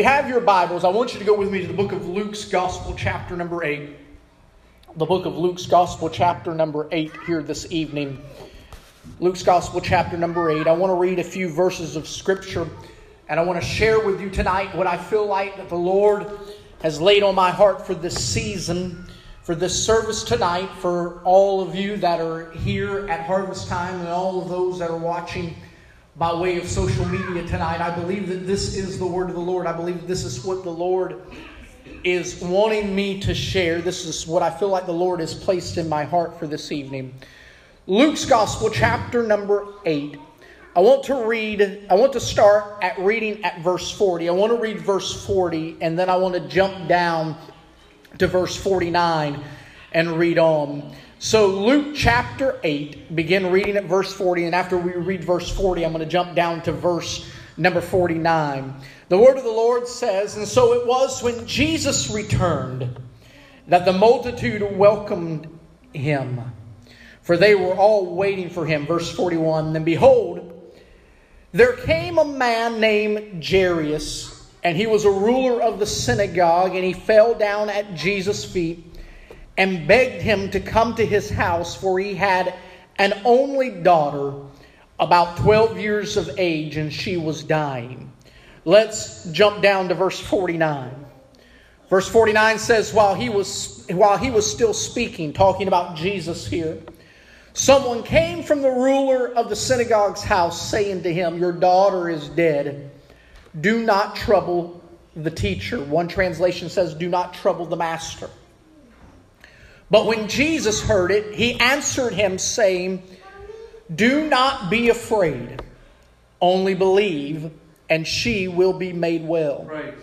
you have your Bibles, I want you to go with me to the book of Luke's Gospel, chapter number 8. The book of Luke's Gospel, chapter number 8, here this evening. Luke's Gospel, chapter number 8. I want to read a few verses of Scripture, and I want to share with you tonight what I feel like that the Lord has laid on my heart for this season, for this service tonight, for all of you that are here at harvest time, and all of those that are watching by way of social media tonight. I believe that this is the word of the Lord. I believe this is what the Lord is wanting me to share. This is what I feel like the Lord has placed in my heart for this evening. Luke's Gospel, chapter number 8. I want to read, I want to start at reading at verse 40. I want to read verse 40, and then I want to jump down to verse 49 and read on. So, Luke chapter 8, begin reading at verse 40, and after we read verse 40, I'm going to jump down to verse number 49. The word of the Lord says, And so it was when Jesus returned that the multitude welcomed him, for they were all waiting for him. Verse 41 Then behold, there came a man named Jairus, and he was a ruler of the synagogue, and he fell down at Jesus' feet and begged him to come to his house, for he had an only daughter, about 12 years of age, and she was dying. Let's jump down to verse 49. Verse 49 says, while he was, while he was still speaking, talking about Jesus here, someone came from the ruler of the synagogue's house, saying to him, Your daughter is dead. Do not trouble the teacher. One translation says, Do not trouble the master. But when Jesus heard it, he answered him, saying, Do not be afraid, only believe, and she will be made well. Right.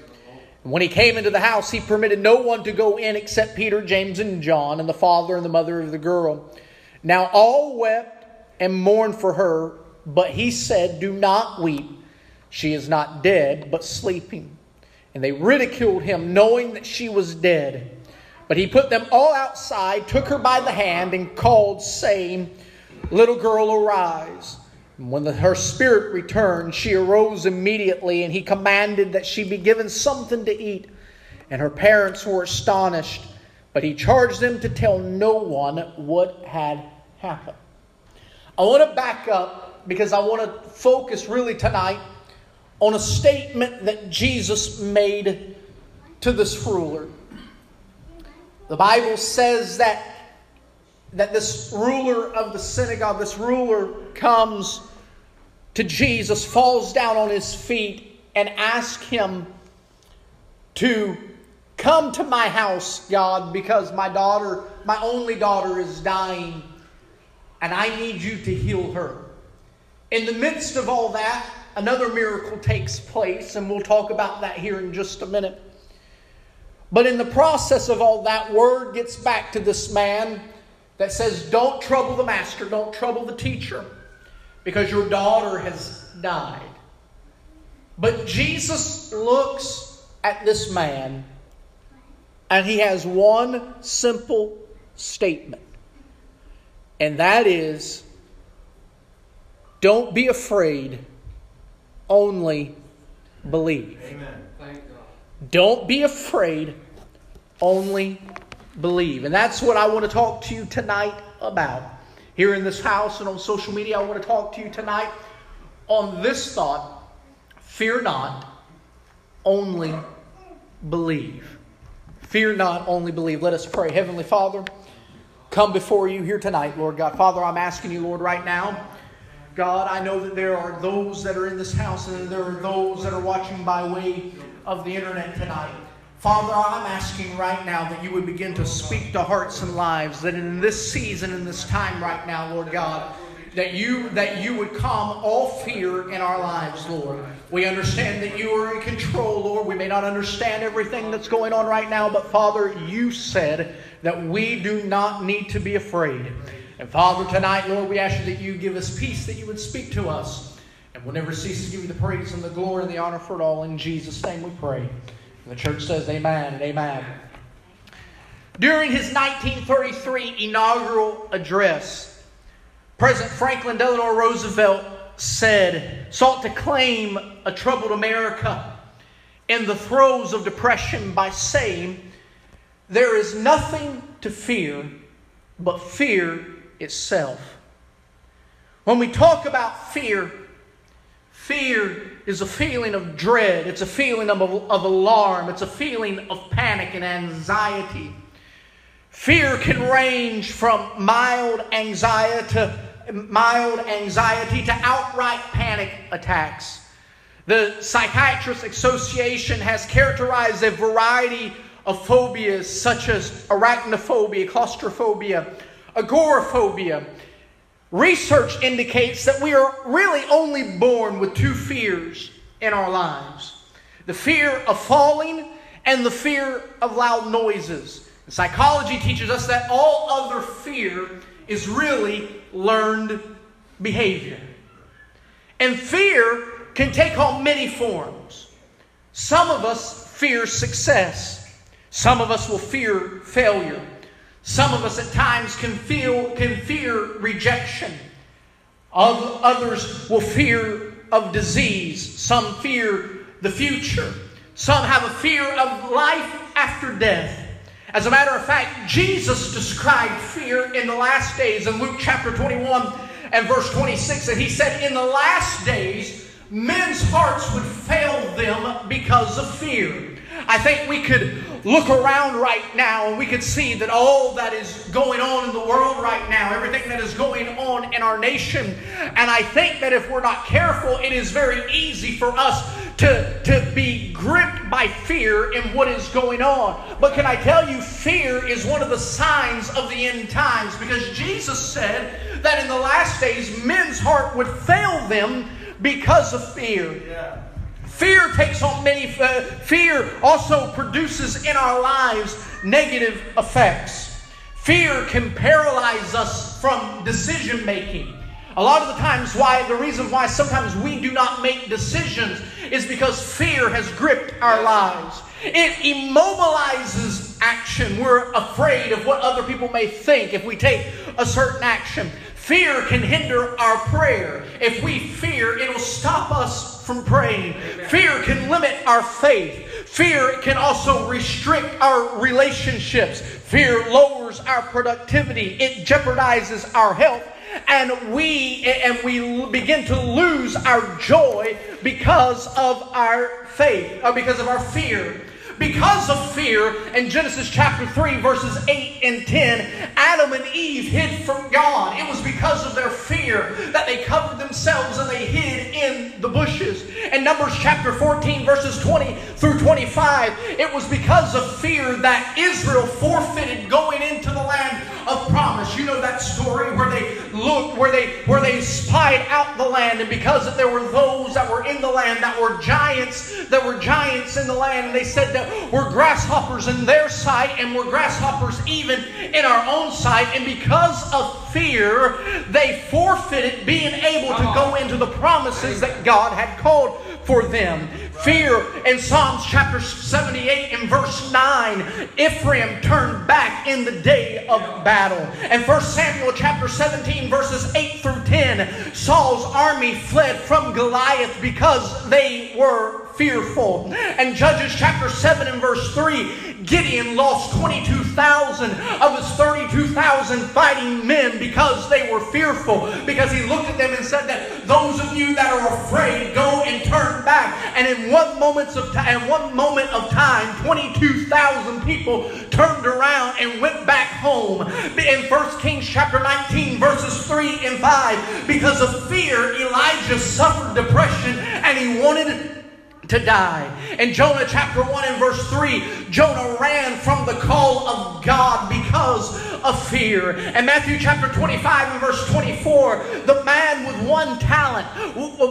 When he came into the house, he permitted no one to go in except Peter, James, and John, and the father and the mother of the girl. Now all wept and mourned for her, but he said, Do not weep. She is not dead, but sleeping. And they ridiculed him, knowing that she was dead. But he put them all outside, took her by the hand, and called, saying, Little girl, arise. And when the, her spirit returned, she arose immediately, and he commanded that she be given something to eat. And her parents were astonished, but he charged them to tell no one what had happened. I want to back up because I want to focus really tonight on a statement that Jesus made to this ruler. The Bible says that, that this ruler of the synagogue, this ruler comes to Jesus, falls down on his feet, and asks him to come to my house, God, because my daughter, my only daughter, is dying, and I need you to heal her. In the midst of all that, another miracle takes place, and we'll talk about that here in just a minute. But in the process of all that, word gets back to this man that says, Don't trouble the master, don't trouble the teacher, because your daughter has died. But Jesus looks at this man and he has one simple statement, and that is, Don't be afraid, only believe. Amen. Don't be afraid, only believe. And that's what I want to talk to you tonight about. Here in this house and on social media, I want to talk to you tonight on this thought fear not, only believe. Fear not, only believe. Let us pray. Heavenly Father, come before you here tonight, Lord God. Father, I'm asking you, Lord, right now. God, I know that there are those that are in this house and there are those that are watching by way of the internet tonight. Father, I'm asking right now that you would begin to speak to hearts and lives, that in this season, in this time right now, Lord God, that you that you would calm all fear in our lives, Lord. We understand that you are in control, Lord. We may not understand everything that's going on right now, but Father, you said that we do not need to be afraid. And Father, tonight, Lord, we ask you that you give us peace, that you would speak to us. We'll never cease to give you the praise and the glory and the honor for it all. In Jesus' name we pray. And the church says amen and amen. During his 1933 inaugural address, President Franklin Delano Roosevelt said, sought to claim a troubled America in the throes of depression by saying, There is nothing to fear but fear itself. When we talk about fear, fear is a feeling of dread, it's a feeling of, of alarm, it's a feeling of panic and anxiety. Fear can range from mild anxiety to mild anxiety to outright panic attacks. The Psychiatrist Association has characterized a variety of phobias such as arachnophobia, claustrophobia, agoraphobia. Research indicates that we are really only born with two fears in our lives the fear of falling and the fear of loud noises. Psychology teaches us that all other fear is really learned behavior. And fear can take on many forms. Some of us fear success. Some of us will fear failure. Some of us at times can feel can fear rejection. Others will fear of disease. Some fear the future. Some have a fear of life after death. As a matter of fact, Jesus described fear in the last days in Luke chapter 21 and verse 26. And he said, In the last days, men's hearts would fail them because of fear. I think we could look around right now and we could see that all that is going on in the world right now, everything that is going on in our nation, and I think that if we're not careful, it is very easy for us to, to be gripped by fear in what is going on. But can I tell you, fear is one of the signs of the end times because Jesus said that in the last days men's heart would fail them because of fear. Yeah. Fear takes on many, uh, fear also produces in our lives negative effects. Fear can paralyze us from decision making. A lot of the times, why the reason why sometimes we do not make decisions is because fear has gripped our lives. It immobilizes action. We're afraid of what other people may think if we take a certain action. Fear can hinder our prayer. If we fear, it'll stop us from praying. Fear can limit our faith. Fear can also restrict our relationships. Fear lowers our productivity. It jeopardizes our health and we and we begin to lose our joy because of our faith or because of our fear because of fear in Genesis chapter 3, verses 8 and 10, Adam and Eve hid from God. It was because of their fear that they covered themselves and they hid in the bushes. In Numbers chapter 14, verses 20 through 25, it was because of fear that Israel forfeited going into the land of promise. You know that story where they looked, where they where they spied out the land, and because there were those that were in the land that were giants, that were giants in the land, and they said that we're grasshoppers in their sight, and we're grasshoppers even in our own sight, and because of fear, they forfeited being able to go into the promises that God had called for them. Fear in Psalms chapter 78 and verse 9, Ephraim turned back in the day of battle. And 1 Samuel chapter 17 verses 8 through 10, Saul's army fled from Goliath because they were fearful. And Judges chapter 7 and verse 3, Gideon lost 22,000 of his 32,000 fighting men because they were fearful. Because he looked at them and said that those of you that are afraid, go and turn back. And in one moment of time, in one moment of time, 22,000 people turned around and went back home. In 1 Kings chapter 19, verses 3 and 5, because of fear, Elijah suffered depression and he wanted to die. In Jonah chapter 1 and verse 3, Jonah ran from the call of God because of fear. In Matthew chapter 25 and verse 24, the man with one talent,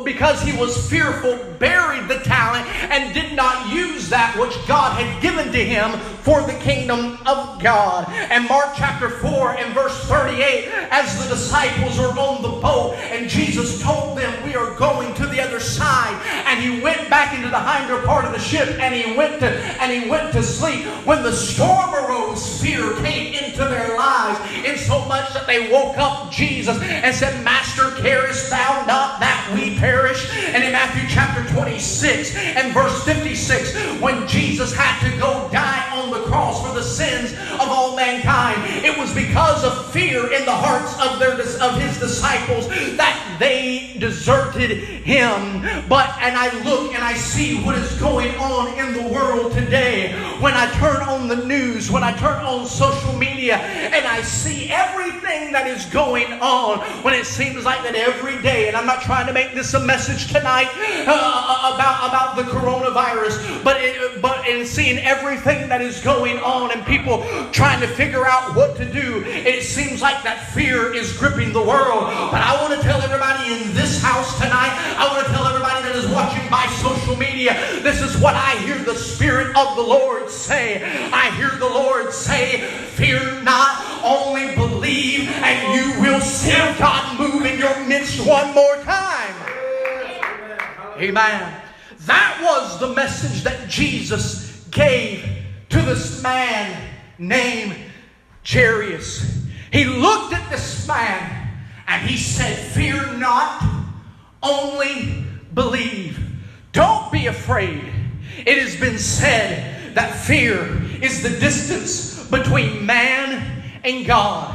because he was fearful, buried the talent and did not use that which God had given to him for the kingdom of God. And Mark chapter 4 and verse 38, as the disciples were on the boat and Jesus told them, We are going to the other side. And he went back into the hinder part of the ship and he went to and he went to sleep. When the storm arose, fear came into their lives. In so much that they woke up Jesus and said, Master, carest thou not that we perish? And in Matthew chapter 26 and verse 56, when Jesus had to go die on the cross for the sins of all mankind, it was because of fear in the hearts of, their, of his disciples that they deserted him. But, and I look and I see what is going on in the world today. When I turn on the news, when I turn on social media, and I see everything that is going on, when it seems like that every day, and I'm not trying to make this a message tonight uh, about, about the coronavirus, but, but in seeing everything that is going on and people trying to figure out what to do, it seems like that fear is gripping the world. But I want to tell everybody in this house tonight, I want to tell everybody that is watching by social media, this is what I hear the Spirit of the Lord say. I hear the Lord say, Fear not, only believe, and you will see God move in your midst one more time. Amen. That was the message that Jesus gave to this man named Jairus. He looked at this man and he said, Fear not, only believe. Don't be afraid. It has been said that fear is the distance between man and God.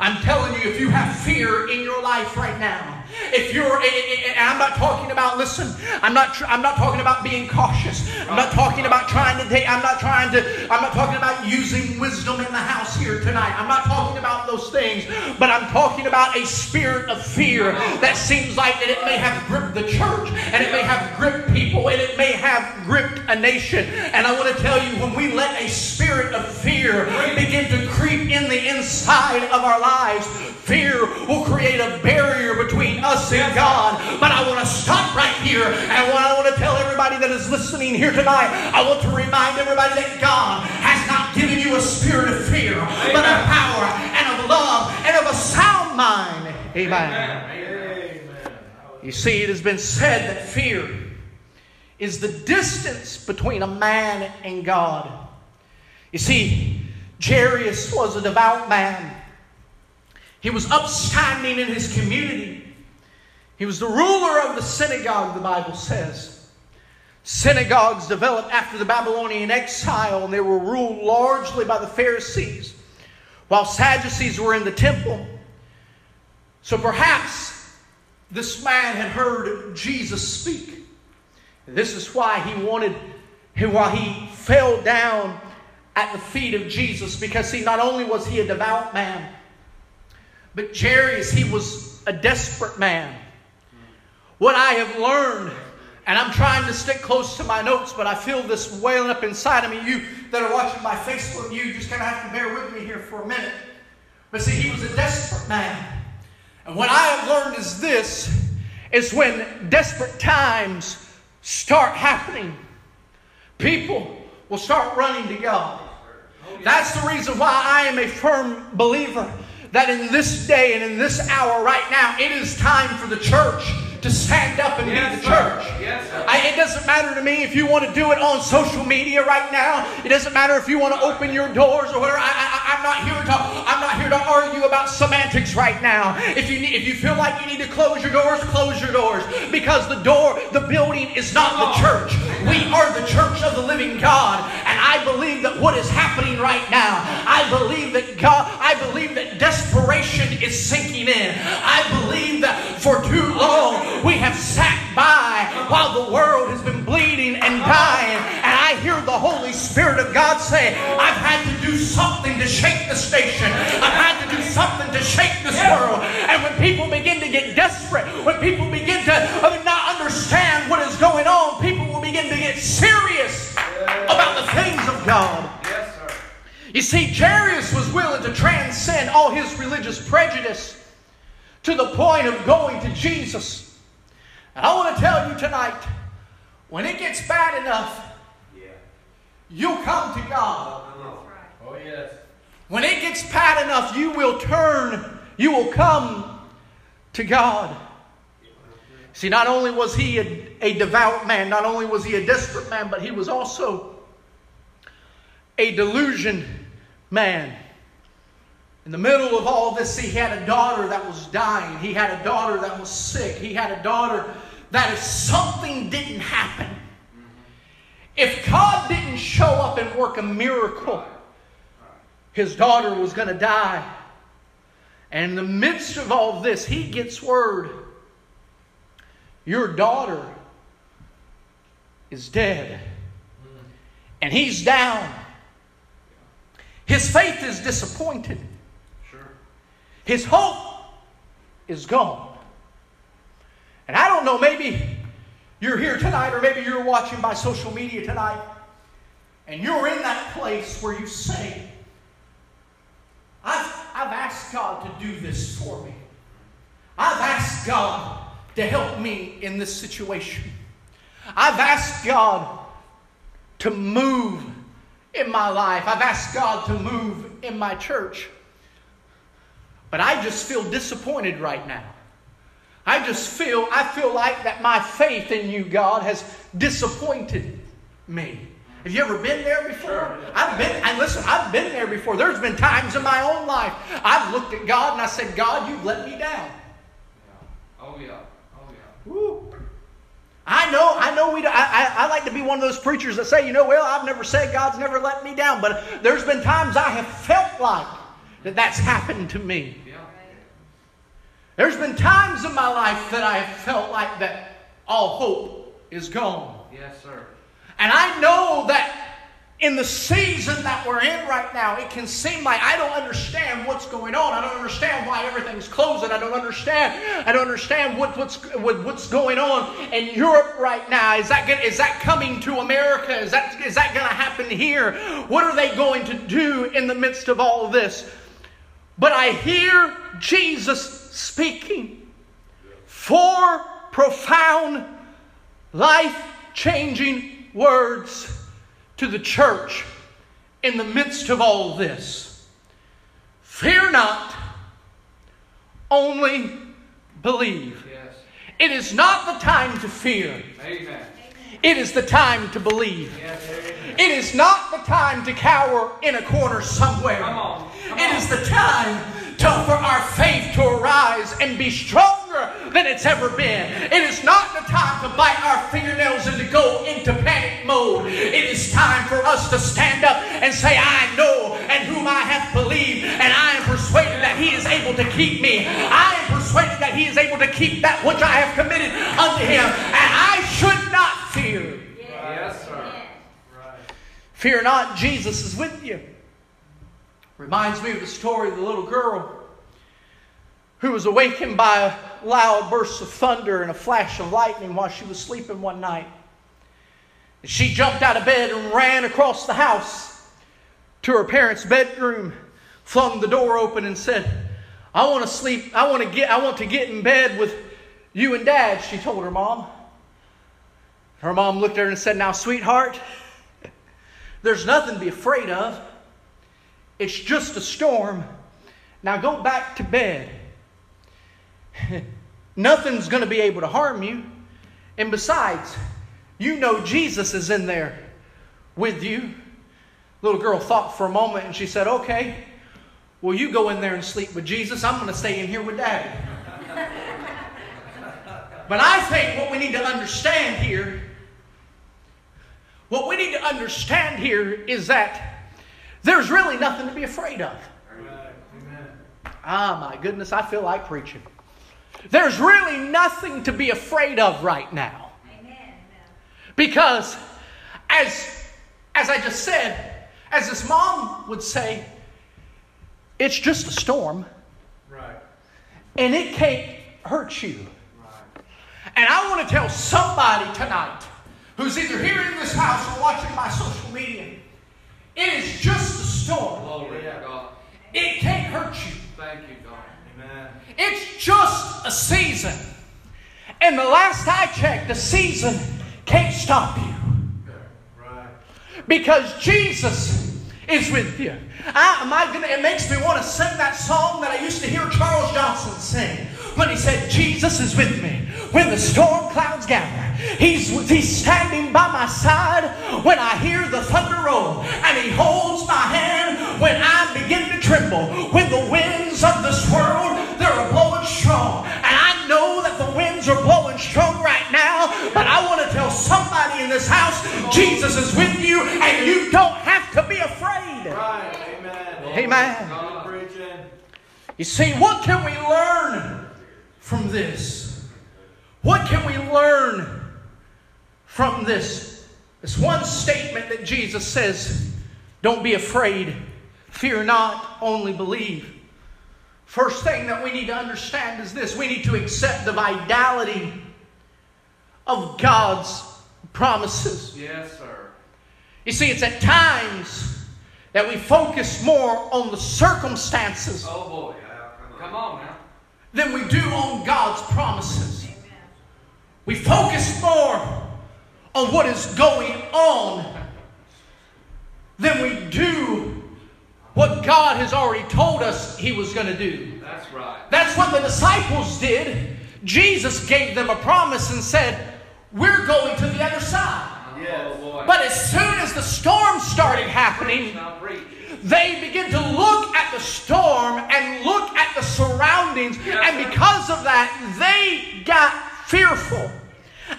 I'm telling you, if you have fear in your life right now, if you're, eh, eh, eh, and I'm not talking about, listen, I'm not, I'm not talking about being cautious. I'm not talking about trying to take, I'm not trying to, I'm not talking about using wisdom in the house here tonight. I'm not talking about those things, but I'm talking about a spirit of fear that seems like that it may have gripped the church and it may have gripped people and it may have gripped a nation. And I want to tell you, when we let a spirit of fear begin to creep in the inside of our lives, fear will create a barrier between us and God. But I want to stop right here. And what I want to tell everybody that is listening here tonight, I want to remind everybody that God has not given you a spirit of fear, Amen. but of power and of love and of a sound mind. Amen. Amen. You see, it has been said that fear is the distance between a man and God. You see, Jairus was a devout man. He was upstanding in his community. He was the ruler of the synagogue, the Bible says. Synagogues developed after the Babylonian exile, and they were ruled largely by the Pharisees, while Sadducees were in the temple. So perhaps this man had heard Jesus speak. This is why he wanted, why he fell down at the feet of Jesus, because see, not only was he a devout man, but Jairus, he was a desperate man. What I have learned, and I'm trying to stick close to my notes, but I feel this wailing up inside of me. You that are watching my Facebook, you just kind of have to bear with me here for a minute. But see, he was a desperate man. And what I have learned is this is when desperate times start happening, people will start running to God. That's the reason why I am a firm believer that in this day and in this hour right now, it is time for the church to stand up and yes, be the church. Yes, I, it doesn't matter to me if you want to do it on social media right now. It doesn't matter if you want to open your doors or whatever. I, am not here to I'm not here to argue about semantics right now. If you need, if you feel like you need to close your doors, close your doors because the door, the building is not the church. We are the church of the living God, and I believe that what is happening right now, I believe that God, I believe that desperation is sinking in. I believe that for too long we have sat by while the world has been bleeding and dying. And I hear the Holy Spirit of God say, I've had to do something to shake the station. I've had to do something to shake this world. And when people begin to get desperate, when people begin to not understand what is going on, people get serious about the things of God. You see, Jairus was willing to transcend all his religious prejudice to the point of going to Jesus and I want to tell you tonight when it gets bad enough, yeah. you'll come to God. Oh, yes. When it gets bad enough, you will turn, you will come to God. See, not only was he a, a devout man, not only was he a desperate man, but he was also a delusion man. In the middle of all this, he had a daughter that was dying. He had a daughter that was sick. He had a daughter that if something didn't happen, if God didn't show up and work a miracle, his daughter was going to die. And in the midst of all this, he gets word your daughter is dead. And he's down. His faith is disappointed. Sure. His hope is gone. And I don't know, maybe you're here tonight, or maybe you're watching by social media tonight, and you're in that place where you say, I've, I've asked God to do this for me. I've asked God to help me in this situation. I've asked God to move in my life. I've asked God to move in my church. But I just feel disappointed right now. I just feel, I feel like that my faith in you, God, has disappointed me. Have you ever been there before? I've been, and listen, I've been there before. There's been times in my own life I've looked at God and I said, God, you've let me down. Oh, yeah. Woo. I know, I know we. I, I, I, like to be one of those preachers that say, you know, well, I've never said God's never let me down, but there's been times I have felt like that that's happened to me. There's been times in my life that I have felt like that all hope is gone. Yes, sir. And I know that in the season that we're in right now, it can seem like I don't understand what's going on. I don't understand why everything's closing. I don't understand. I don't understand what, what's what's going on in Europe right now. Is that is that coming to America? Is that is that going to happen here? What are they going to do in the midst of all of this? But I hear Jesus speaking four profound, life-changing words to the church in the midst of all this. Fear not, only believe. Yes. It is not the time to fear. Amen. It is the time to believe. Yes, it is not the time to cower in a corner somewhere. Come on. Come it is the time to, for our faith to arise and be stronger than it's ever been. It is not the time to bite our fingernails and to go into panic mode. It is time for us to stand up and say, I know and whom I have believed, and I am persuaded that he is able to keep me. I am persuaded that he is able to keep that which I have committed unto him, and I should not fear. Yes, sir. Fear not, Jesus is with you. Reminds me of the story of the little girl who was awakened by a loud burst of thunder and a flash of lightning while she was sleeping one night. She jumped out of bed and ran across the house to her parents' bedroom, flung the door open, and said, I want to sleep, I want to get, I want to get in bed with you and dad, she told her mom. Her mom looked at her and said, Now, sweetheart, there's nothing to be afraid of. It's just a storm. Now go back to bed. Nothing's going to be able to harm you. And besides, you know Jesus is in there with you. Little girl thought for a moment and she said, Okay, well, you go in there and sleep with Jesus. I'm going to stay in here with Daddy. but I think what we need to understand here, what we need to understand here is that there's really nothing to be afraid of. Ah, my goodness, I feel like preaching. There's really nothing to be afraid of right now. Because, as, as I just said, as this mom would say, it's just a storm. Right. And it can't hurt you. Right. And I want to tell somebody tonight who's either here in this house or watching my social media it is just a storm. Glory to God. It can't hurt you. Thank you. Amen. It's just a season. And the last I checked, the season can't stop you. Right. Because Jesus is with you. I, am I gonna, it makes me want to sing that song that I used to hear Charles Johnson sing when he said, Jesus is with me when the storm clouds gather. He's, he's standing by my side when I hear the thunder roll, and He holds my hand when I begin to tremble. When the winds of this world they're blowing strong, and I know that the winds are blowing strong right now. But I want to tell somebody in this house, Jesus is with you, and you don't have to be afraid. Right. Amen. Amen. You see, what can we learn from this? What can we learn? From this? This one statement that Jesus says don't be afraid, fear not, only believe. First thing that we need to understand is this we need to accept the vitality of God's promises. Yes, sir. You see, it's at times that we focus more on the circumstances Oh boy. Yeah, Come on now. than we do on God's promises. We focus more on what is going on than we do what God has already told us He was going to do. That's right. That's what the disciples did. Jesus gave them a promise and said, We're going to the other side. Yes. Oh. But as soon as the storm started happening, they begin to look at the storm and look at the surroundings, and because of that, they got fearful.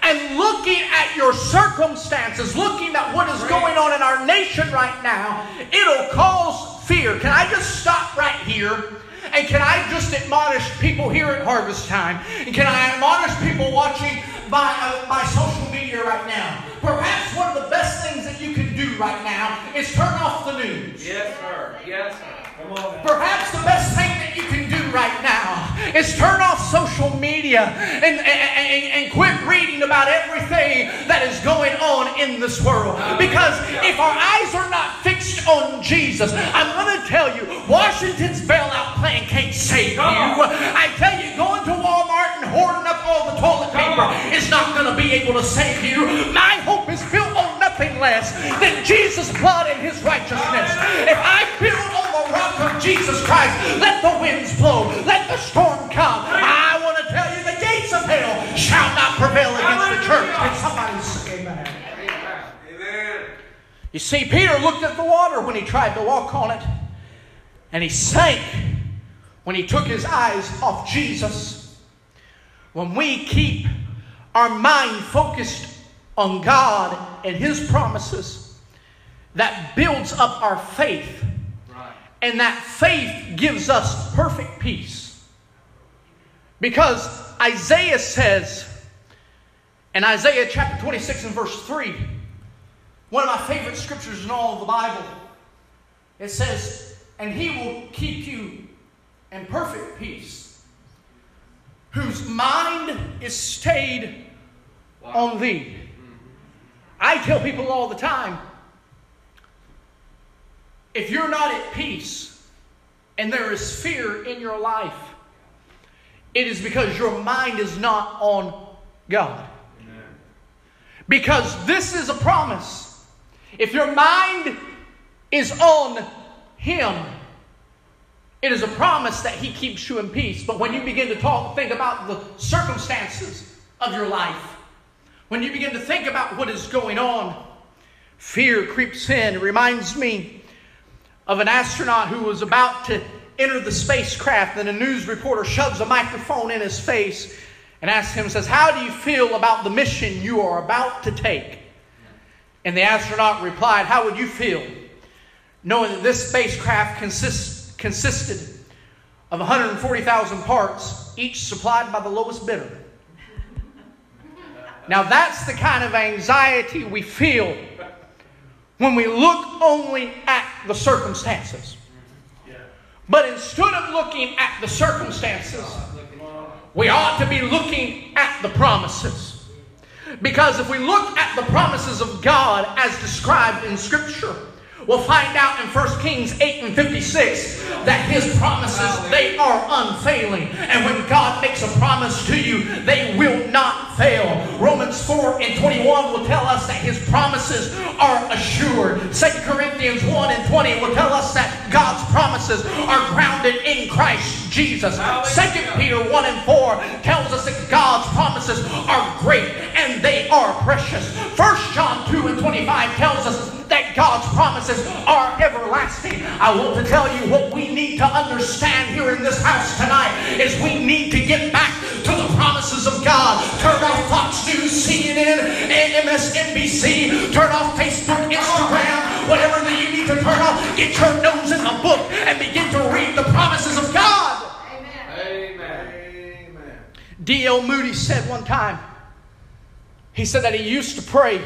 And looking at your circumstances, looking at what is going on in our nation right now, it'll cause fear. Can I just stop right here? And can I just admonish people here at harvest time? And can I admonish people watching by, uh, by social media right now? Perhaps one of the best things that you can do right now is turn off the news. Yes, sir. Yes, sir. Come on now. Perhaps the best thing that you can do right now is turn off social media and, and, and, quit reading about everything that is going on in this world. Because if our eyes are not fixed on Jesus, I'm going to tell you, Washington's bailout plan can't save you. I tell you, going to Walmart and hoarding up all the toilet paper is not going to be able to save you. My hope is built on nothing less than Jesus' blood and his righteousness. If I build on the rock of Jesus Christ, let the winds blow, let the storm come. I want to tell you, the gates of hell shall not prevail against the church. Can somebody say amen? Amen. You see, Peter looked at the water when he tried to walk on it, and he sank when he took his eyes off Jesus. When we keep our mind focused on God and His promises, that builds up our faith, Right. and that faith gives us perfect peace. Because Isaiah says, in Isaiah chapter 26 and verse 3, one of my favorite scriptures in all of the Bible. It says, And he will keep you in perfect peace, whose mind is stayed on thee. I tell people all the time if you're not at peace and there is fear in your life, it is because your mind is not on God. Because this is a promise. If your mind is on Him, it is a promise that He keeps you in peace. But when you begin to talk, think about the circumstances of your life, when you begin to think about what is going on, fear creeps in. It reminds me of an astronaut who was about to enter the spacecraft, and a news reporter shoves a microphone in his face and asks him, says, How do you feel about the mission you are about to take? And the astronaut replied, How would you feel knowing that this spacecraft consisted of 140,000 parts, each supplied by the lowest bidder? Now, that's the kind of anxiety we feel when we look only at the circumstances. But instead of looking at the circumstances, we ought to be looking at the promises. Because if we look at the promises of God as described in Scripture, we'll find out in 1 Kings 8 and 56 that His promises, they are unfailing. And when God makes a promise to you, they will not fail. Romans 4 and 21 will tell us that His promises are assured. 2 Corinthians 1 and 20 will tell us that God's promises are grounded in Christ Jesus. 2 Peter 1 and 4 tells us that God's promises are great and they are precious. 1 John 2 and 25 tells us that God's promises are everlasting. I want to tell you what we need to understand here in this house tonight is we need to get back to the promises of God. Turn off Fox News CNN, MSNBC, turn off Facebook, Instagram, whatever that you need to turn off. Get your nose in the book and begin to read the promises of God. Amen. Amen. D.L. Moody said one time, he said that he used to pray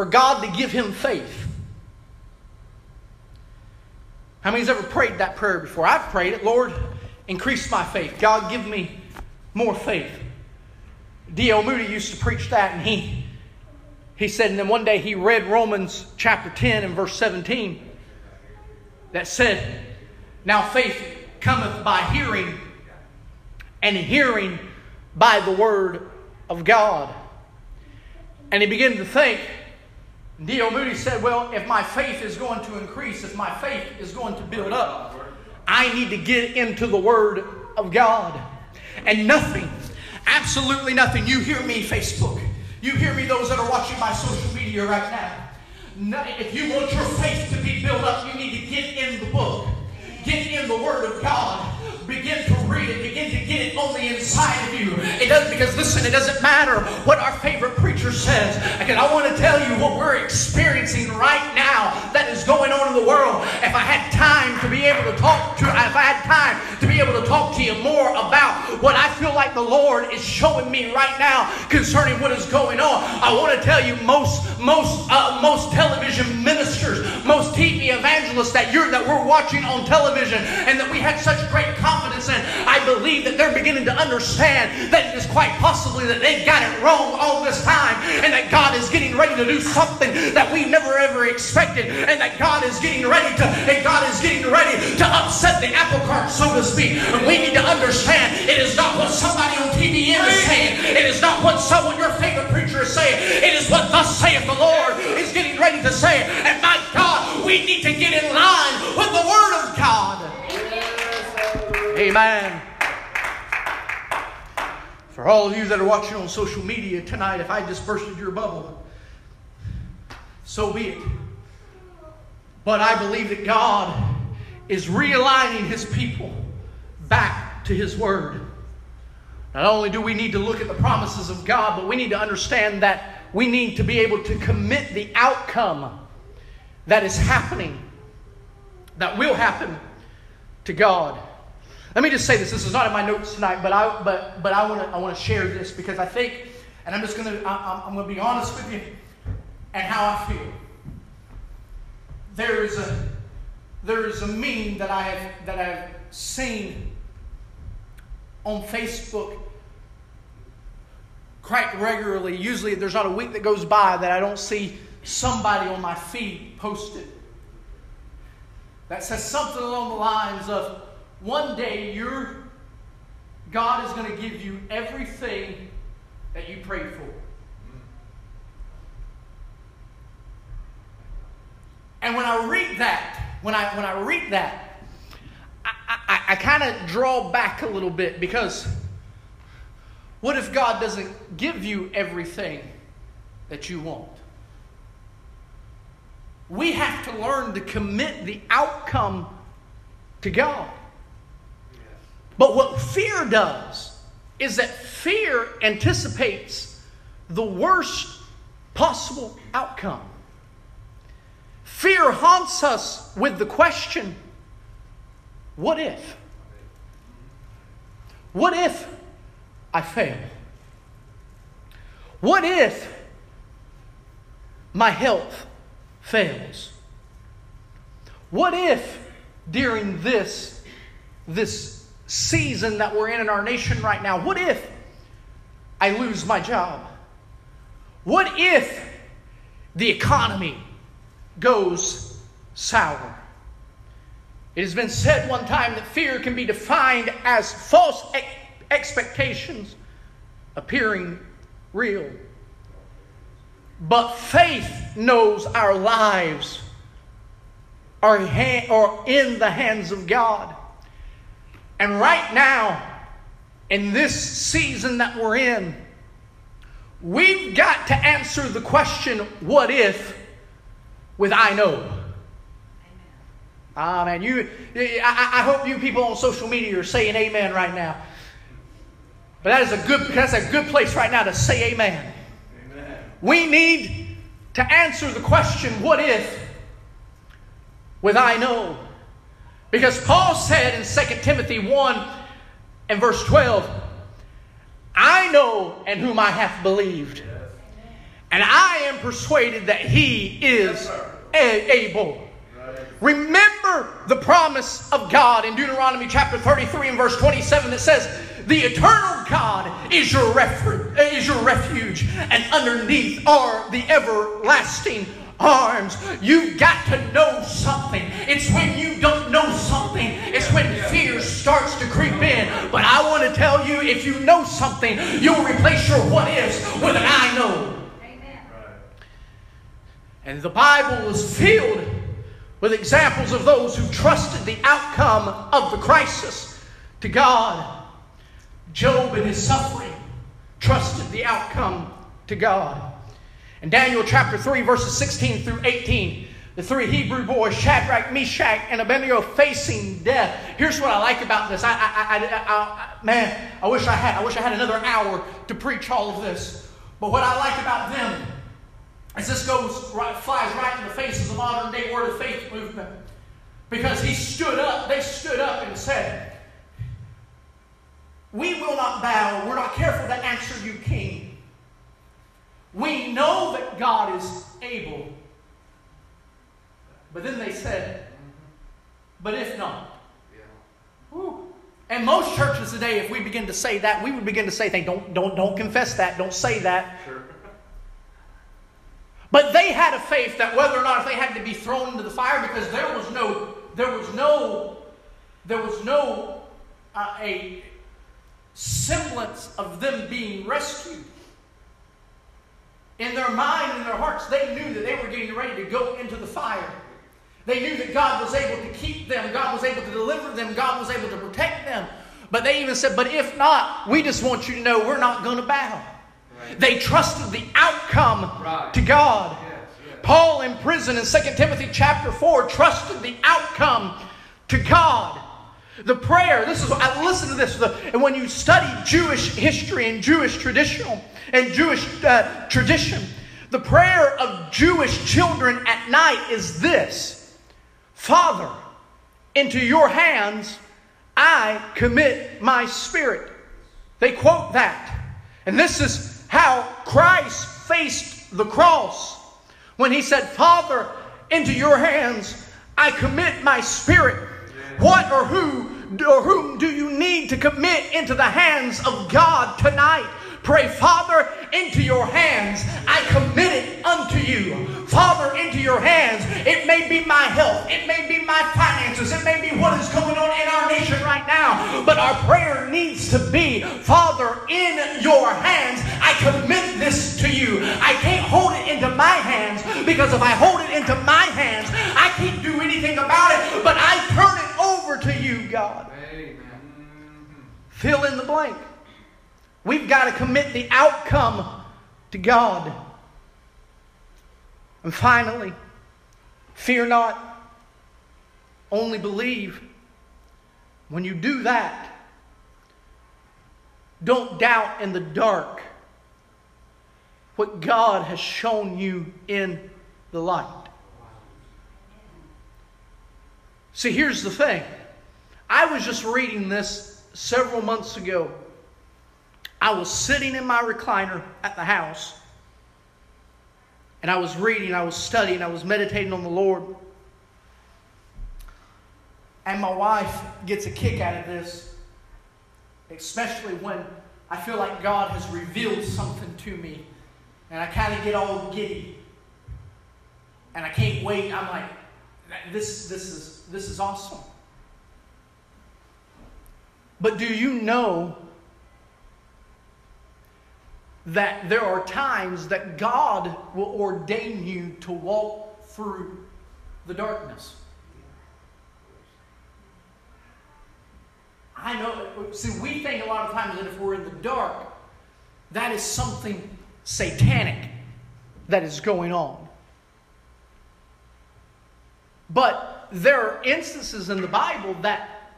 for God to give him faith. How many's ever prayed that prayer before? I've prayed it. Lord, increase my faith. God, give me more faith. D.L. Moody used to preach that, and he, he said, and then one day he read Romans chapter 10 and verse 17 that said, Now faith cometh by hearing, and hearing by the word of God. And he began to think, D.L. Moody said, Well, if my faith is going to increase, if my faith is going to build up, I need to get into the Word of God. And nothing, absolutely nothing. You hear me, Facebook. You hear me, those that are watching my social media right now. No, if you want your faith to be built up, you need to get in the book, get in the Word of God begin to read it, begin to get it on the inside of you. It doesn't because listen, it doesn't matter what our favorite preacher says. Because I want to tell you what we're experiencing right now that is going on in the world. If I had time to be able to talk to, if I had time to be able to talk to you more about what I feel like the Lord is showing me right now concerning what is going on, I want to tell you most most uh, most television ministers, most TV evangelists that you're that we're watching on television, and that we had such great confidence in. I believe that they're beginning to understand that it is quite possibly that they've got it wrong all this time and that God is getting ready to do something that we never ever expected and that God is getting ready to and God is getting ready to upset the apple cart, so to speak. And we need to understand it is not what somebody on TBN is saying. It is not what someone your favorite preacher is saying. It is what thus saith the Lord is getting ready to say. And my God, we need to get in line with the Word of God. Amen. For all of you that are watching on social media tonight, if I bursted your bubble, so be it. But I believe that God is realigning His people back to His Word. Not only do we need to look at the promises of God, but we need to understand that we need to be able to commit the outcome that is happening, that will happen to God. Let me just say this. This is not in my notes tonight, but I but but I want to I want to share this because I think, and I'm just gonna I, I'm gonna be honest with you, and how I feel. There is a there is a meme that I have that I've seen on Facebook quite regularly. Usually, there's not a week that goes by that I don't see somebody on my feed posted that says something along the lines of one day your God is going to give you everything that you prayed for. And when I read that, when I when I read that, I, I, I kind of draw back a little bit because what if God doesn't give you everything that you want? We have to learn to commit the outcome to God. But what fear does is that fear anticipates the worst possible outcome. Fear haunts us with the question what if? What if I fail? What if my health fails? What if during this, this season that we're in in our nation right now. What if I lose my job? What if the economy goes sour? It has been said one time that fear can be defined as false ex- expectations appearing real. But faith knows our lives are, ha- are in the hands of God. And right now, in this season that we're in, we've got to answer the question, what if, with I know. Ah, man, you, I, I hope you people on social media are saying amen right now. But that is a good that's a good place right now to say amen. amen. We need to answer the question, what if? With I know. Because Paul said in 2 Timothy 1 and verse 12, I know in whom I have believed. And I am persuaded that he is able. Remember the promise of God in Deuteronomy chapter 33 and verse 27 that says, The eternal God is your, refu- is your refuge, and underneath are the everlasting arms. You've got to know something. It's when you don't know something, it's when fear starts to creep in. But I want to tell you if you know something, you'll replace your what ifs with an I know. And the Bible is filled with examples of those who trusted the outcome of the crisis to God. Job in his suffering trusted the outcome to God. In Daniel chapter 3, verses 16 through 18, the three Hebrew boys, Shadrach, Meshach, and Abednego, facing death. Here's what I like about this. I, I, I, I, man, I wish I had. I wish I had another hour to preach all of this. But what I like about them as this goes right, flies right in the face of the modern day Word of Faith movement. Because he stood up, they stood up and said, We will not bow, we're not careful to answer you, King. We know that God is able. But then they said, But if not. And most churches today, if we begin to say that, we would begin to say things. Don't, don't, don't confess that. Don't say that. Sure. But they had a faith that whether or not if they had to be thrown into the fire, because there was no, there was no, there was no uh, a semblance of them being rescued. In their mind and their hearts, they knew that they were getting ready to go into the fire. They knew that God was able to keep them, God was able to deliver them, God was able to protect them. But they even said, But if not, we just want you to know we're not going to bow. They trusted the outcome right. to God. Yes, yes. Paul in prison in 2 Timothy chapter 4 trusted the outcome to God. The prayer, this is, I listen to this, the, and when you study Jewish history and Jewish traditional and Jewish uh, tradition, the prayer of Jewish children at night is this Father, into your hands I commit my spirit. They quote that. And this is how Christ faced the cross when he said, Father, into your hands I commit my spirit. What or who or whom do you need to commit into the hands of God tonight? Pray, Father, into your hands I commit it unto you. Father, into your hands. It may be my health, it may be my finances, it may be what is going on in our nation right now. But our prayer needs to be, Father, in your hands I commit this to you. I can't hold it into my hands because if I hold it into my hands, I can't do anything about it. But I turn it over to you, God. Amen. Fill in the blank. We've got to commit the outcome to God. And finally, fear not, only believe. When you do that, don't doubt in the dark what God has shown you in the light. See, here's the thing. I was just reading this several months ago I was sitting in my recliner at the house and I was reading, I was studying, I was meditating on the Lord. And my wife gets a kick out of this, especially when I feel like God has revealed something to me and I kind of get all giddy. And I can't wait. I'm like, this, this, is, this is awesome. But do you know that there are times that God will ordain you to walk through the darkness. I know, see, we think a lot of times that if we're in the dark, that is something satanic that is going on. But there are instances in the Bible that,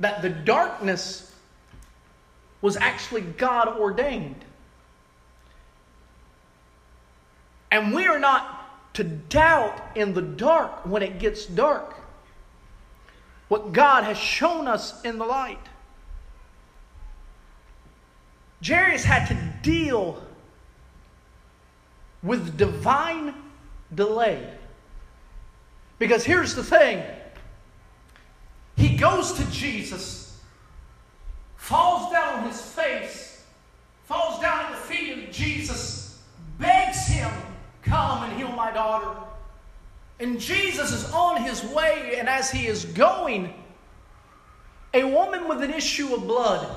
that the darkness was actually God ordained. And we are not to doubt in the dark when it gets dark what God has shown us in the light. Jairus had to deal with divine delay. Because here's the thing he goes to Jesus, falls down on his face, falls down at the feet of Jesus, begs him, Come and heal my daughter. And Jesus is on his way, and as he is going, a woman with an issue of blood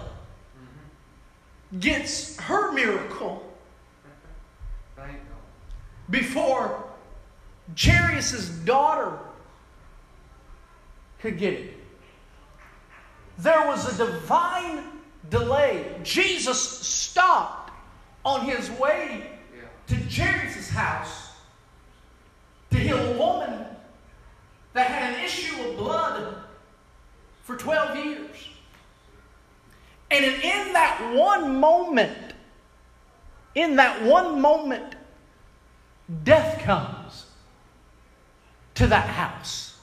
gets her miracle before Jairus' daughter could get it. There was a divine delay. Jesus stopped on his way to Jairus' house to heal a woman that had an issue of blood for 12 years. And in that one moment, in that one moment, death comes to that house.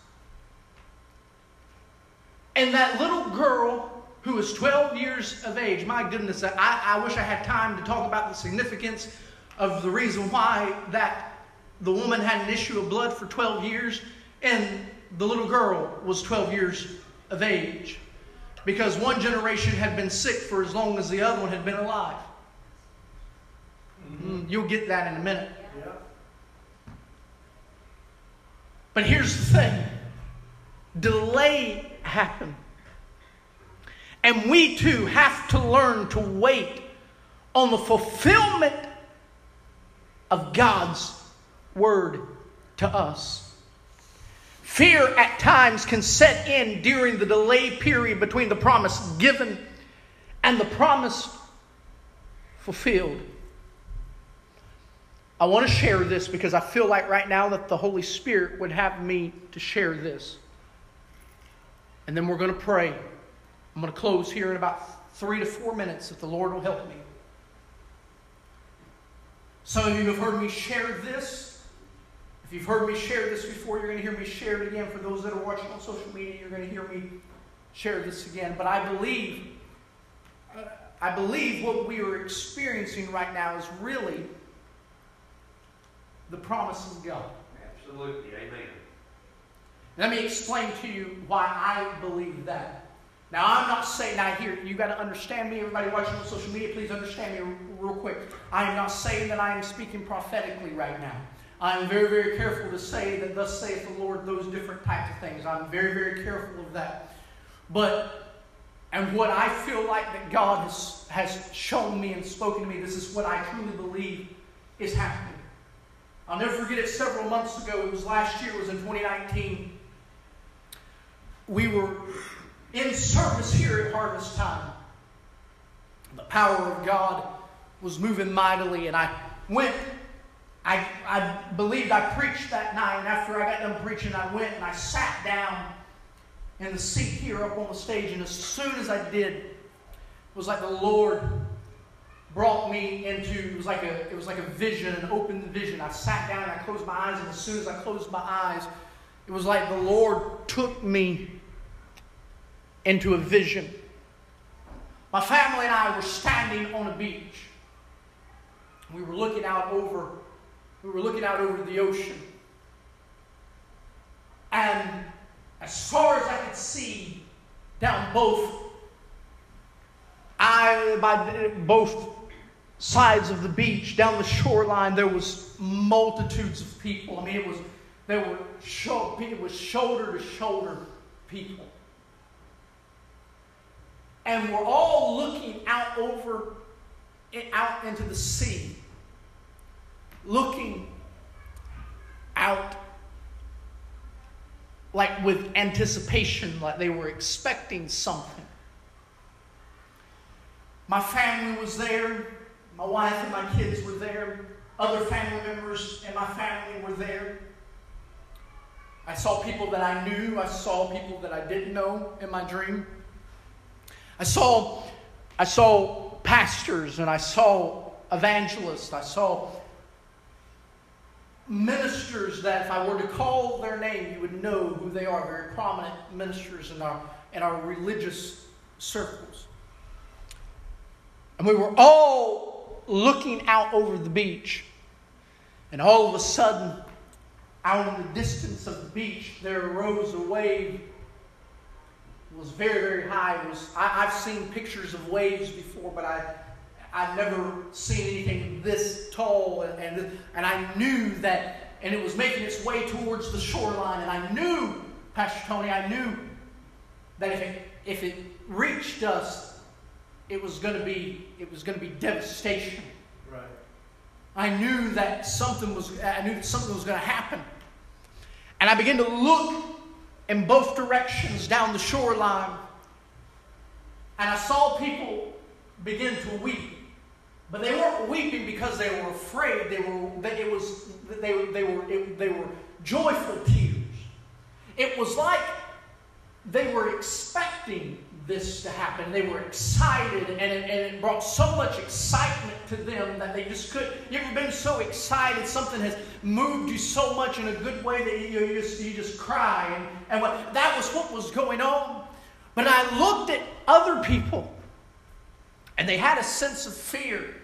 And that little girl who is 12 years of age, my goodness, I, I wish I had time to talk about the significance of the reason why that the woman had an issue of blood for 12 years and the little girl was 12 years of age because one generation had been sick for as long as the other one had been alive. Mm-hmm. You'll get that in a minute. Yeah. But here's the thing delay happened. And we too have to learn to wait on the fulfillment of God's word to us. Fear at times can set in during the delay period between the promise given and the promise fulfilled. I want to share this because I feel like right now that the Holy Spirit would have me to share this. And then we're going to pray. I'm going to close here in about three to four minutes if the Lord will help me. Some of you have heard me share this if you've heard me share this before, you're going to hear me share it again. For those that are watching on social media, you're going to hear me share this again. But I believe, uh, I believe what we are experiencing right now is really the promise of God. Absolutely. Amen. Let me explain to you why I believe that. Now, I'm not saying, now here, you got to understand me. Everybody watching on social media, please understand me real quick. I am not saying that I am speaking prophetically right now. I am very, very careful to say that thus saith the Lord, those different types of things. I'm very, very careful of that. But, and what I feel like that God has, has shown me and spoken to me, this is what I truly believe is happening. I'll never forget it several months ago. It was last year, it was in 2019. We were in service here at harvest time. The power of God was moving mightily, and I went I, I believed I preached that night, and after I got done preaching, I went and I sat down in the seat here up on the stage, and as soon as I did, it was like the Lord brought me into it was like a it was like a vision, an open vision. I sat down and I closed my eyes, and as soon as I closed my eyes, it was like the Lord took me into a vision. My family and I were standing on a beach. We were looking out over we were looking out over the ocean. And as far as I could see, down both I by both sides of the beach, down the shoreline, there was multitudes of people. I mean, it was there were it was shoulder to shoulder people, and we're all looking out over out into the sea looking out like with anticipation, like they were expecting something. My family was there, my wife and my kids were there, other family members and my family were there. I saw people that I knew, I saw people that I didn't know in my dream. I saw I saw pastors and I saw evangelists. I saw ministers that if I were to call their name, you would know who they are. Very prominent ministers in our, in our religious circles. And we were all looking out over the beach. And all of a sudden, out in the distance of the beach, there arose a wave. It was very, very high. It was, I, have seen pictures of waves before, but I, I've never seen anything this tall. And, and, and I knew that, and it was making its way towards the shoreline. And I knew, Pastor Tony, I knew that if it, if it reached us, it was going to be it was going to be devastation. Right. I knew that something was I knew that something was going to happen. And I began to look in both directions down the shoreline. And I saw people begin to weep. But they weren't weeping because they were afraid. They were, it was, they, they, were, it, they were joyful tears. It was like they were expecting this to happen. They were excited, and it, and it brought so much excitement to them that they just could. You ever been so excited something has moved you so much in a good way that you, you just you just cry, and, and what, that was what was going on. But I looked at other people, and they had a sense of fear.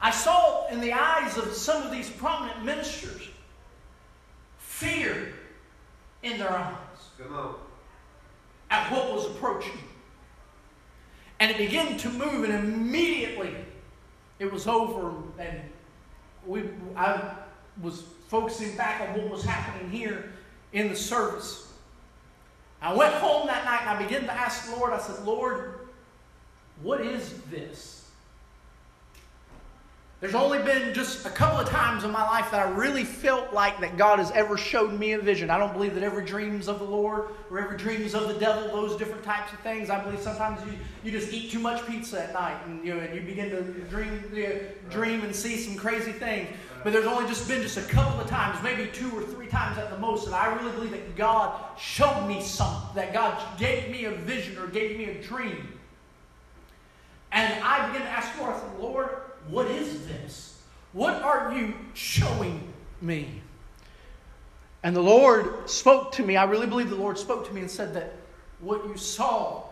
I saw in the eyes of some of these prominent ministers fear in their eyes at what was approaching. And it began to move, and immediately it was over. And we, I was focusing back on what was happening here in the service. I went home that night and I began to ask the Lord, I said, Lord, what is this? There's only been just a couple of times in my life that I really felt like that God has ever showed me a vision. I don't believe that every dreams of the Lord or every dreams of the devil, those different types of things. I believe sometimes you, you just eat too much pizza at night and you, know, and you begin to dream, dream and see some crazy things. But there's only just been just a couple of times, maybe two or three times at the most, that I really believe that God showed me something, that God gave me a vision or gave me a dream. And I began to ask Lord, I said, Lord, what is this? What are you showing me? And the Lord spoke to me. I really believe the Lord spoke to me and said that what you saw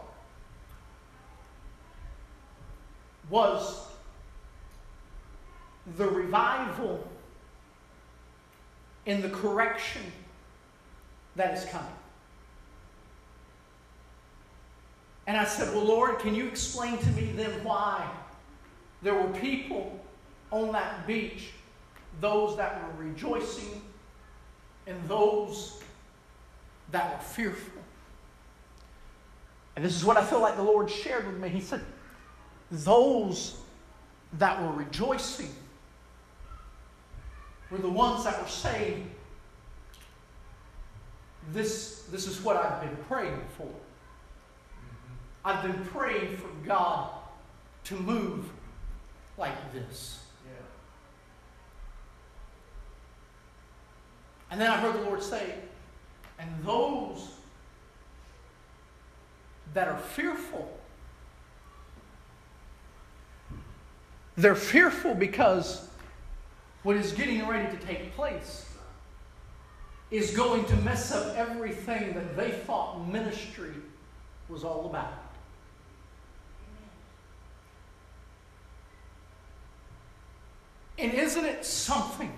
was the revival in the correction that is coming. And I said, Well, Lord, can you explain to me then why there were people on that beach, those that were rejoicing and those that were fearful. And this is what I feel like the Lord shared with me. He said, Those that were rejoicing were the ones that were saying, This, this is what I've been praying for. I've been praying for God to move like this. Yeah. And then I heard the Lord say, and those that are fearful, they're fearful because what is getting ready to take place is going to mess up everything that they thought ministry was all about. And isn't it something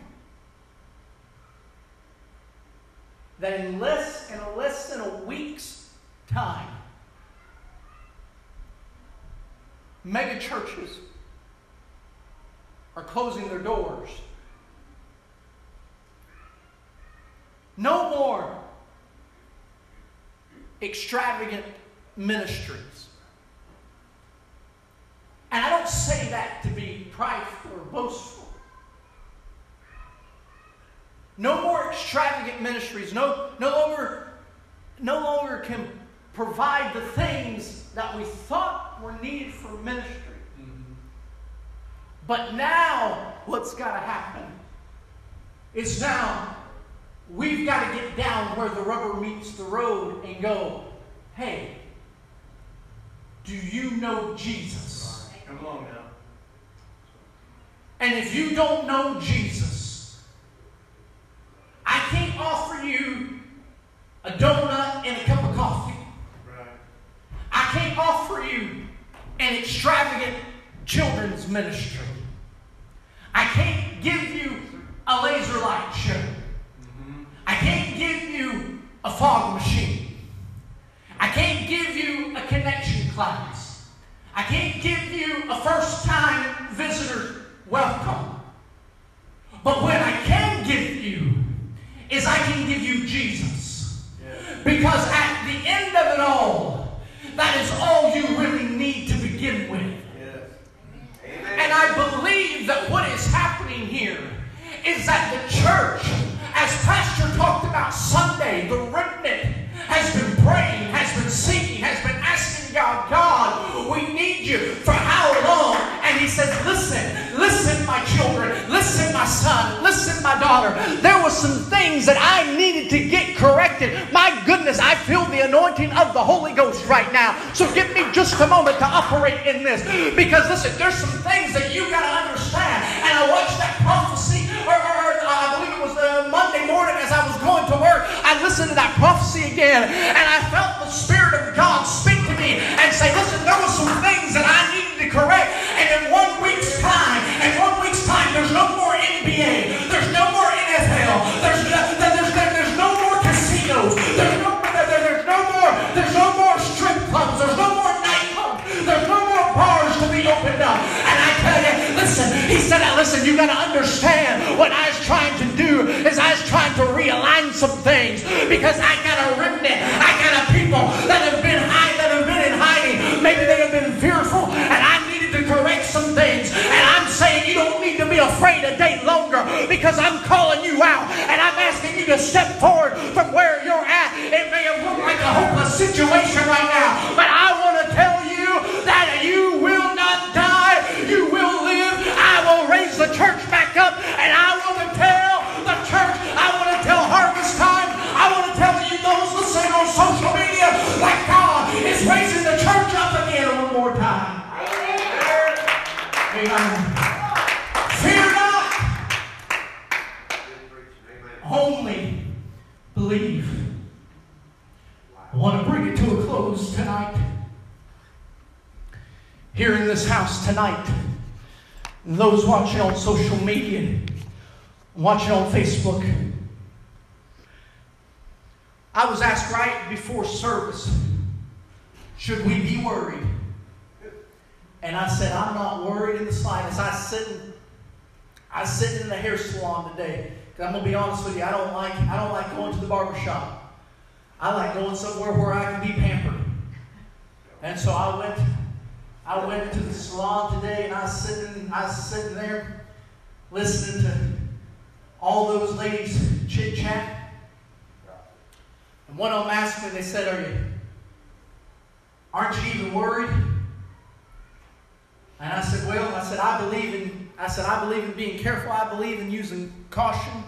that in less in less than a week's time, mega churches are closing their doors. No more extravagant ministries. And I don't say that to be prideful or boastful. No more extravagant ministries. No, no longer, no longer can provide the things that we thought were needed for ministry. Mm-hmm. But now, what's got to happen is now we've got to get down where the rubber meets the road and go, hey, Do you know Jesus? Come along now. And if you don't know Jesus, I can't offer you a donut and a cup of coffee. Right. I can't offer you an extravagant children's ministry. I can't give you a laser light show. Mm-hmm. I can't give you a fog machine. I can't give you a connection class. I can't give you a first time visitor welcome. But what I can give you is I can give you Jesus. Because at the end of it all, that is all you really need to begin with. Yes. And I believe that what is happening here is that the church, as Pastor talked about Sunday, the remnant has been praying, has been seeking, has been asking God, God, we need you for how long? He says, listen, listen, my children, listen, my son, listen, my daughter. There were some things that I needed to get corrected. My goodness, I feel the anointing of the Holy Ghost right now. So give me just a moment to operate in this. Because listen, there's some things that you got to understand. And I watched that prophecy, or uh, I believe it was the Monday morning as I was going to work. I listened to that prophecy again, and I felt the Spirit of God speak to me and say, listen, there were some things that I needed to correct. Listen, you got to understand what I was trying to do is I was trying to realign some things because I got a remnant. I got a people that have been high, that have been in hiding. Maybe they have been fearful, and I needed to correct some things. And I'm saying you don't need to be afraid a day longer because I'm calling you out and I'm asking you to step forward from where you're at. It may have looked like a hopeless situation right now, but I those watching on social media, watching on Facebook. I was asked right before service, should we be worried? And I said, I'm not worried in the slightest. I sitting, I was sitting in the hair salon today. Cause I'm gonna be honest with you, I don't like I don't like going to the barber shop. I like going somewhere where I can be pampered. And so I went I went to the salon today and I was sitting I was sitting there listening to all those ladies chit chat. And one of them asked me, they said, Are you aren't you even worried? And I said, Well, I said, I believe in I said, I believe in being careful. I believe in using caution.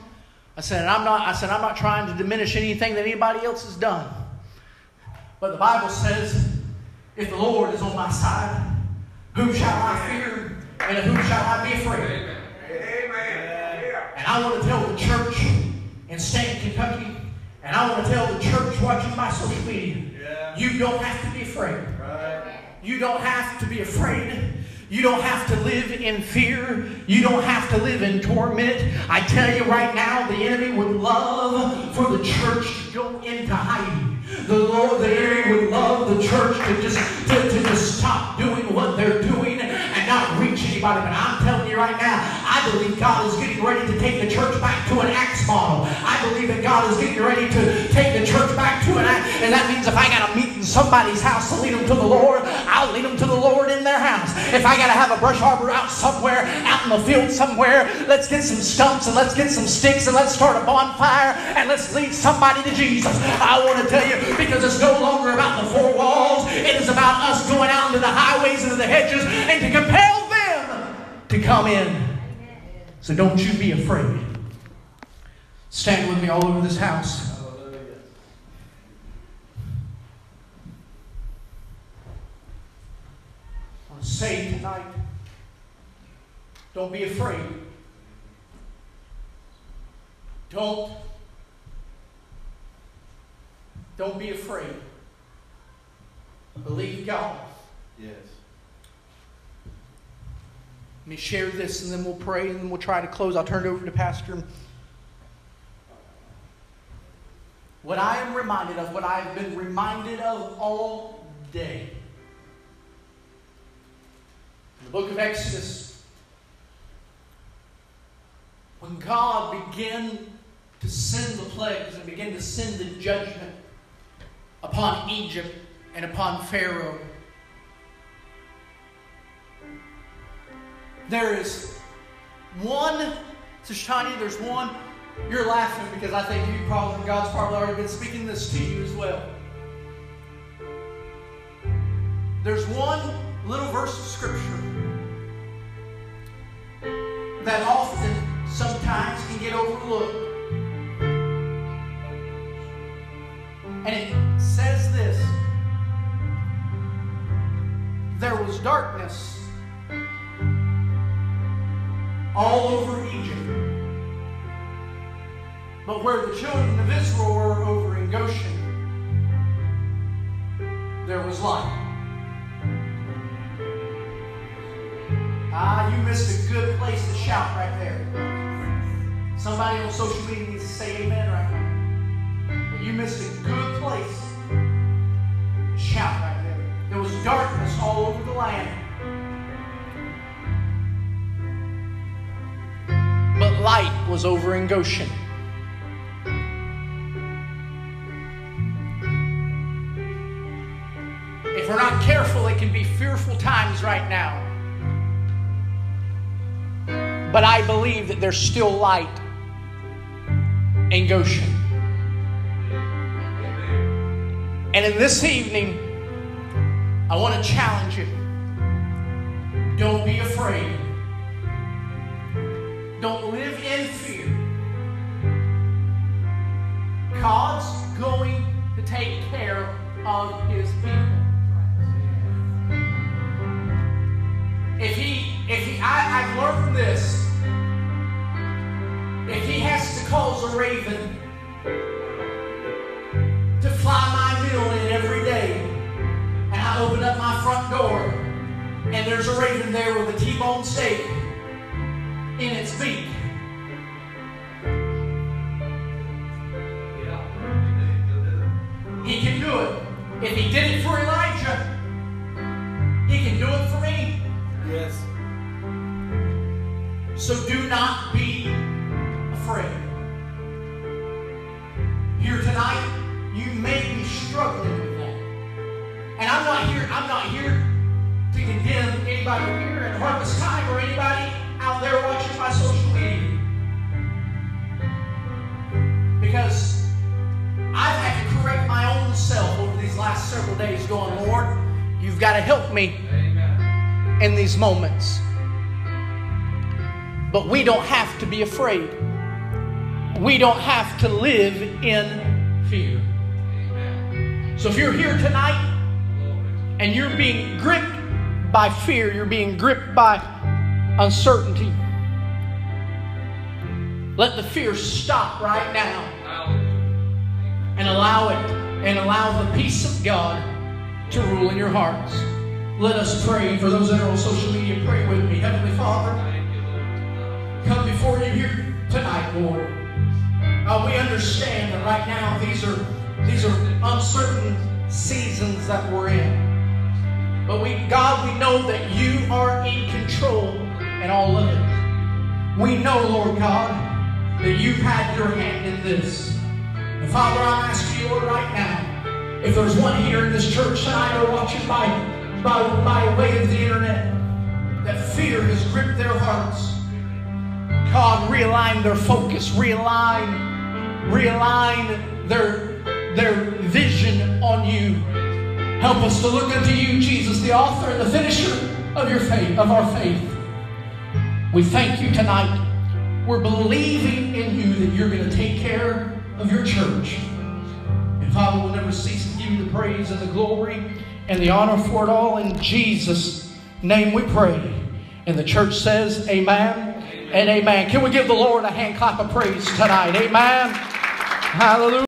I said, I'm not, I said, I'm not trying to diminish anything that anybody else has done. But the Bible says, if the Lord is on my side, whom shall I fear? And of whom shall I be afraid? Amen. And I want to tell the church in Stanton, Kentucky, and I want to tell the church watching my social media, you don't have to be afraid. You don't have to be afraid. You don't have to live in fear. You don't have to live in torment. I tell you right now, the enemy would love for the church to go into hiding. The Lord, the enemy would love the church to just to, to they're doing and not reach anybody. But telling right now, I believe God is getting ready to take the church back to an Acts model. I believe that God is getting ready to take the church back to an Acts. And that means if I got to meet in somebody's house to lead them to the Lord, I'll lead them to the Lord in their house. If I got to have a brush arbor out somewhere, out in the field somewhere, let's get some stumps and let's get some sticks and let's start a bonfire and let's lead somebody to Jesus. I want to tell you, because it's no longer about the four walls, it is about us going out into the highways and the hedges and to compel to come in. So don't you be afraid. Stand with me all over this house. say tonight don't be afraid. Don't don't be afraid. Believe God. Yes. Let me share this and then we'll pray and then we'll try to close. I'll turn it over to Pastor. What I am reminded of, what I've been reminded of all day. In the book of Exodus, when God began to send the plagues and began to send the judgment upon Egypt and upon Pharaoh, there is one, to Shani, there's one you're laughing because I think you probably God's probably already been speaking this to you as well. There's one little verse of scripture that often sometimes can get overlooked. And it says this There was darkness all over Egypt. But where the children of Israel were over in Goshen, there was light. Ah, you missed a good place to shout right there. Somebody on social media needs to say amen right now. You missed a good place to shout right there. There was darkness all over the land. Light was over in Goshen. if we're not careful, it can be fearful times right now. But I believe that there's still light in Goshen. And in this evening, I want to challenge you. Don't be afraid. God's going to take care of his people. If he, if he, I, I've learned this. If he has to cause a raven to fly my meal in every day, and I open up my front door, and there's a raven there with a T-bone steak in its beak. Going, Lord, you've got to help me in these moments. But we don't have to be afraid. We don't have to live in fear. So if you're here tonight and you're being gripped by fear, you're being gripped by uncertainty, let the fear stop right now and allow it and allow the peace of God to rule in your hearts. Let us pray for those that are on social media. Pray with me. Heavenly Father, come before you here tonight, Lord. Uh, we understand that right now these are these are uncertain seasons that we're in. But we, God, we know that you are in control in all of it. We know, Lord God, that you've had your hand in this. And Father, I'm asking you, right now, if there's one here in this church tonight or watching by, by, by way of the internet, that fear has gripped their hearts. God, realign their focus, realign, realign their, their vision on you. Help us to look unto you, Jesus, the author and the finisher of your faith, of our faith. We thank you tonight. We're believing in you that you're going to take care of your church. And Father, we'll never cease you the praise and the glory and the honor for it all in Jesus' name we pray. And the church says, Amen, and amen. Can we give the Lord a hand clap of praise tonight? Amen. Hallelujah.